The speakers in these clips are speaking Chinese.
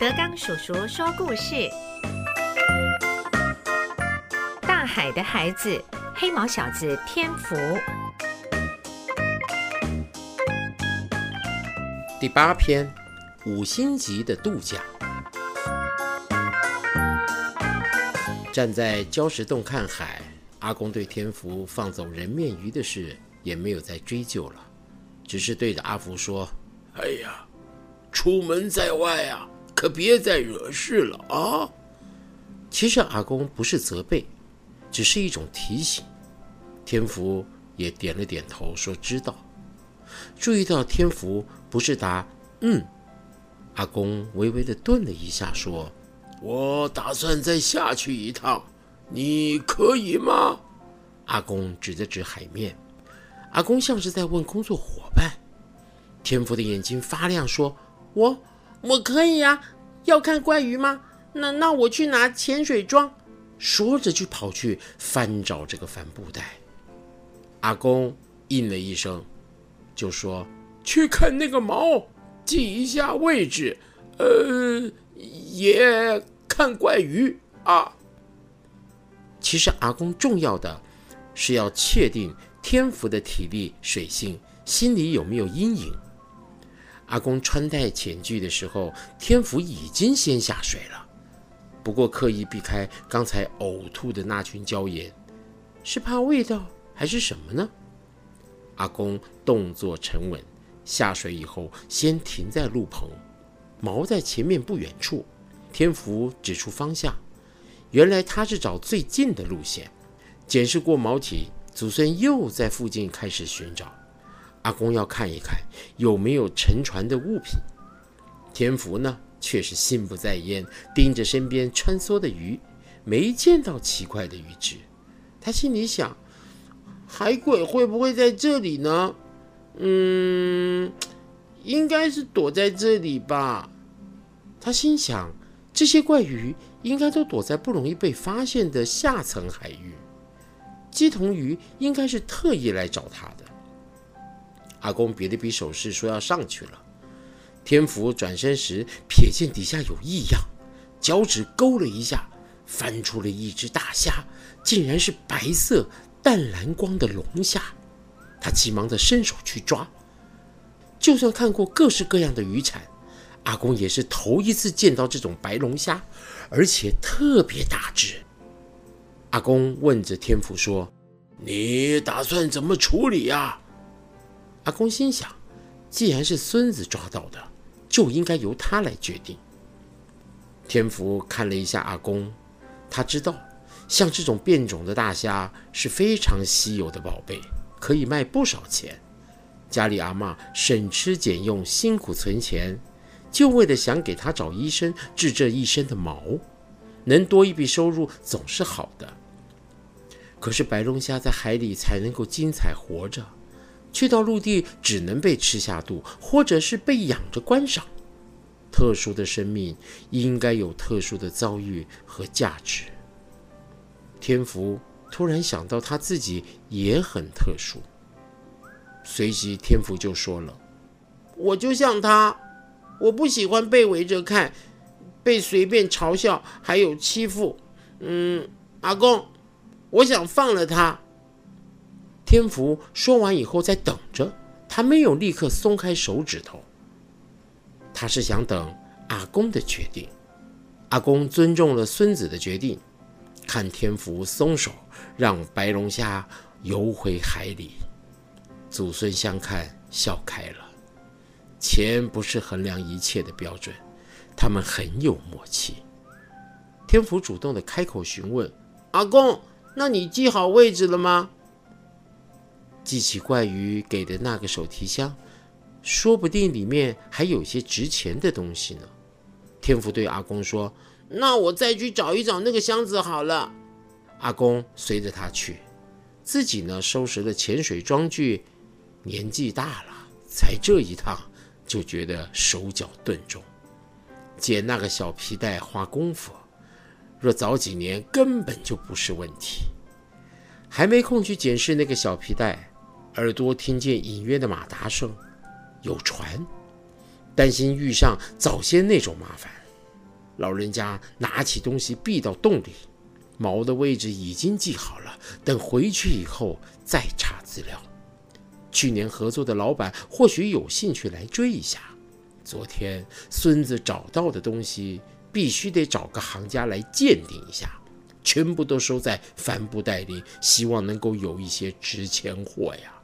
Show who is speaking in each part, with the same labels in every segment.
Speaker 1: 德刚叔叔说故事：大海的孩子，黑毛小子天福。
Speaker 2: 第八篇，五星级的度假。站在礁石洞看海，阿公对天福放走人面鱼的事也没有再追究了，只是对着阿福说：“
Speaker 3: 哎呀，出门在外啊，可别再惹事了啊！”
Speaker 2: 其实阿公不是责备，只是一种提醒。天福也点了点头，说：“知道。”注意到天福不是答“嗯”，阿公微微的顿了一下，说。
Speaker 3: 我打算再下去一趟，你可以吗？
Speaker 2: 阿公指了指海面，阿公像是在问工作伙伴。天福的眼睛发亮，说：“
Speaker 4: 我我可以呀，要看怪鱼吗？那那我去拿潜水装。”
Speaker 2: 说着就跑去翻找这个帆布袋。阿公应了一声，就说：“
Speaker 3: 去看那个锚，记一下位置。”呃。也看怪鱼啊！
Speaker 2: 其实阿公重要的是要确定天福的体力、水性、心里有没有阴影。阿公穿戴潜具的时候，天福已经先下水了，不过刻意避开刚才呕吐的那群礁岩，是怕味道还是什么呢？阿公动作沉稳，下水以后先停在路旁。锚在前面不远处，天福指出方向。原来他是找最近的路线。检视过锚体，祖孙又在附近开始寻找。阿公要看一看有没有沉船的物品。天福呢，却是心不在焉，盯着身边穿梭的鱼，没见到奇怪的鱼只。他心里想：海鬼会不会在这里呢？嗯。应该是躲在这里吧，他心想，这些怪鱼应该都躲在不容易被发现的下层海域。鸡同鱼应该是特意来找他的。阿公比了比手势，说要上去了。天福转身时，瞥见底下有异样，脚趾勾了一下，翻出了一只大虾，竟然是白色淡蓝光的龙虾。他急忙的伸手去抓。就算看过各式各样的渔产，阿公也是头一次见到这种白龙虾，而且特别大只。阿公问着天福说：“
Speaker 3: 你打算怎么处理呀？”
Speaker 2: 阿公心想，既然是孙子抓到的，就应该由他来决定。天福看了一下阿公，他知道，像这种变种的大虾是非常稀有的宝贝，可以卖不少钱。家里阿妈省吃俭用，辛苦存钱，就为了想给他找医生治这一身的毛，能多一笔收入总是好的。可是白龙虾在海里才能够精彩活着，去到陆地只能被吃下肚，或者是被养着观赏。特殊的生命应该有特殊的遭遇和价值。天福突然想到他自己也很特殊。随即，天福就说了：“
Speaker 4: 我就像他，我不喜欢被围着看，被随便嘲笑，还有欺负。嗯，阿公，我想放了他。”
Speaker 2: 天福说完以后，在等着，他没有立刻松开手指头，他是想等阿公的决定。阿公尊重了孙子的决定，看天福松手，让白龙虾游回海里。祖孙相看，笑开了。钱不是衡量一切的标准，他们很有默契。天福主动的开口询问：“
Speaker 4: 阿公，那你记好位置了吗？”
Speaker 2: 记起怪鱼给的那个手提箱，说不定里面还有些值钱的东西呢。天福对阿公说：“
Speaker 4: 那我再去找一找那个箱子好了。”
Speaker 2: 阿公随着他去，自己呢收拾了潜水装具。年纪大了，才这一趟就觉得手脚顿重，捡那个小皮带花功夫，若早几年根本就不是问题。还没空去检视那个小皮带，耳朵听见隐约的马达声，有船，担心遇上早先那种麻烦，老人家拿起东西避到洞里，锚的位置已经记好了，等回去以后再查资料。去年合作的老板或许有兴趣来追一下。昨天孙子找到的东西，必须得找个行家来鉴定一下，全部都收在帆布袋里，希望能够有一些值钱货呀。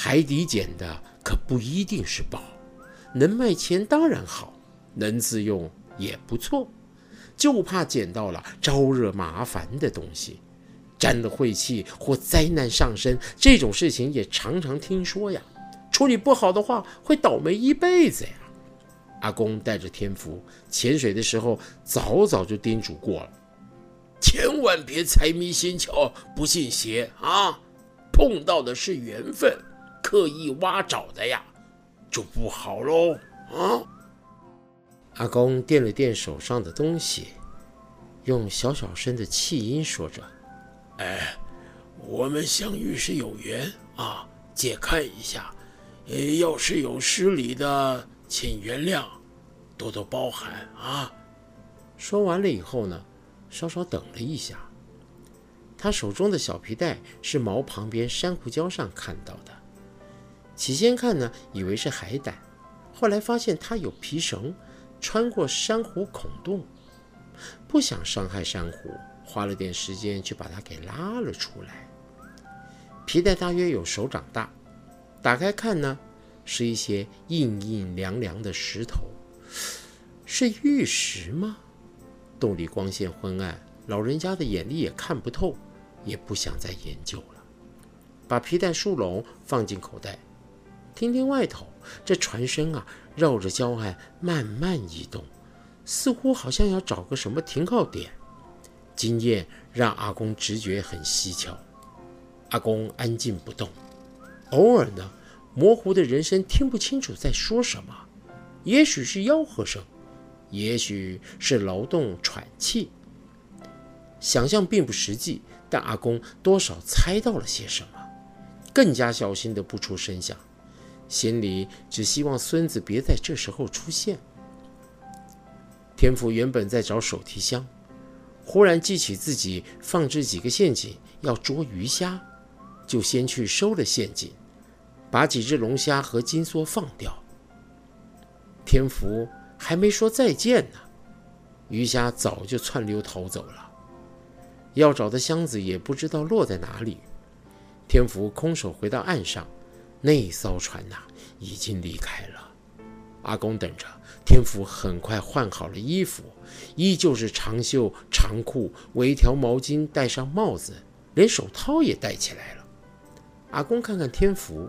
Speaker 2: 海底捡的可不一定是宝，能卖钱当然好，能自用也不错，就怕捡到了招惹麻烦的东西。沾了晦气或灾难上身，这种事情也常常听说呀。处理不好的话，会倒霉一辈子呀。阿公带着天福潜水的时候，早早就叮嘱过了，
Speaker 3: 千万别财迷心窍，不信邪啊！碰到的是缘分，刻意挖找的呀，就不好喽啊！
Speaker 2: 阿公垫了垫手上的东西，用小小声的气音说着。
Speaker 3: 哎，我们相遇是有缘啊，借看一下。要是有失礼的，请原谅，多多包涵啊。
Speaker 2: 说完了以后呢，稍稍等了一下。他手中的小皮带是毛旁边珊瑚礁上看到的。起先看呢，以为是海胆，后来发现它有皮绳，穿过珊瑚孔洞，不想伤害珊瑚。花了点时间就把它给拉了出来。皮带大约有手掌大，打开看呢，是一些硬硬凉凉的石头，是玉石吗？洞里光线昏暗，老人家的眼力也看不透，也不想再研究了。把皮带束拢，放进口袋，听听外头这船身啊，绕着礁岸慢慢移动，似乎好像要找个什么停靠点。经验让阿公直觉很蹊跷。阿公安静不动，偶尔呢，模糊的人声听不清楚在说什么，也许是吆喝声，也许是劳动喘气。想象并不实际，但阿公多少猜到了些什么，更加小心的不出声响，心里只希望孙子别在这时候出现。天福原本在找手提箱。忽然记起自己放置几个陷阱要捉鱼虾，就先去收了陷阱，把几只龙虾和金梭放掉。天福还没说再见呢，鱼虾早就窜溜逃走了。要找的箱子也不知道落在哪里。天福空手回到岸上，那艘船呐已经离开了。阿公等着。天福很快换好了衣服，依旧是长袖长裤，围条毛巾，戴上帽子，连手套也戴起来了。阿公看看天福，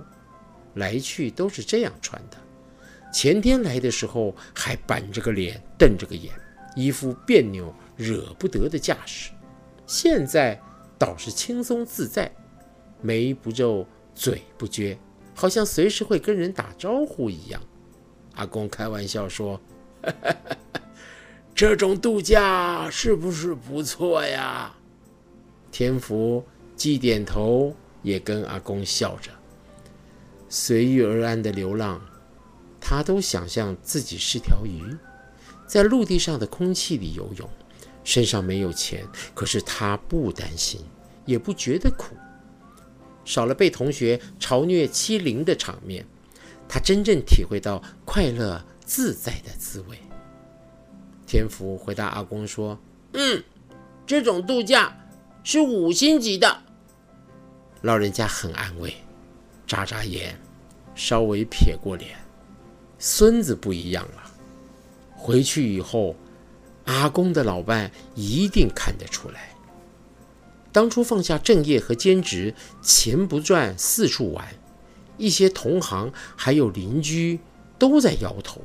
Speaker 2: 来去都是这样穿的。前天来的时候还板着个脸，瞪着个眼，一副别扭惹不得的架势。现在倒是轻松自在，眉不皱，嘴不撅，好像随时会跟人打招呼一样。阿公开玩笑说：“
Speaker 3: 这种度假是不是不错呀？”
Speaker 2: 天福既点头，也跟阿公笑着。随遇而安的流浪，他都想象自己是条鱼，在陆地上的空气里游泳，身上没有钱，可是他不担心，也不觉得苦。少了被同学嘲虐欺凌的场面。他真正体会到快乐自在的滋味。天福回答阿公说：“
Speaker 4: 嗯，这种度假是五星级的。”
Speaker 2: 老人家很安慰，眨眨眼，稍微撇过脸。孙子不一样了，回去以后，阿公的老伴一定看得出来。当初放下正业和兼职，钱不赚，四处玩。一些同行还有邻居都在摇头，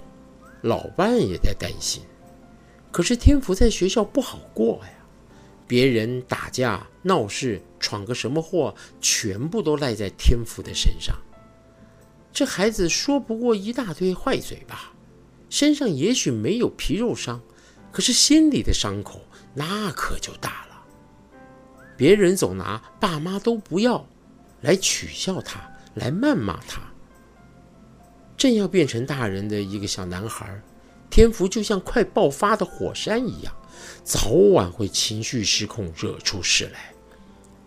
Speaker 2: 老伴也在担心。可是天福在学校不好过呀，别人打架闹事闯个什么祸，全部都赖在天福的身上。这孩子说不过一大堆坏嘴吧，身上也许没有皮肉伤，可是心里的伤口那可就大了。别人总拿爸妈都不要来取笑他。来谩骂他，正要变成大人的一个小男孩，天福就像快爆发的火山一样，早晚会情绪失控，惹出事来。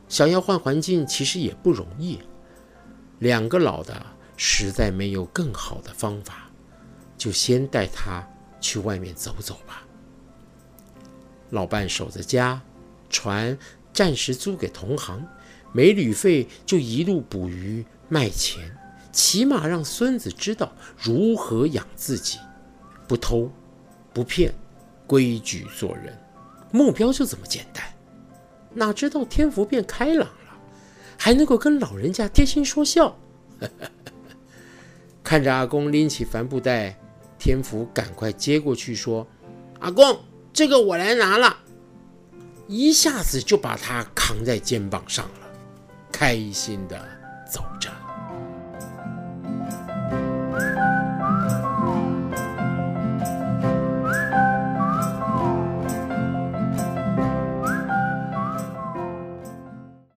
Speaker 2: 想要换环境，其实也不容易。两个老的实在没有更好的方法，就先带他去外面走走吧。老伴守着家，船暂时租给同行，没旅费就一路捕鱼卖钱，起码让孙子知道如何养自己。不偷，不骗，规矩做人，目标就这么简单。哪知道天福变开朗了，还能够跟老人家贴心说笑。看着阿公拎起帆布袋，天福赶快接过去说：“
Speaker 4: 阿公，这个我来拿了。”
Speaker 2: 一下子就把他扛在肩膀上了，开心的走着。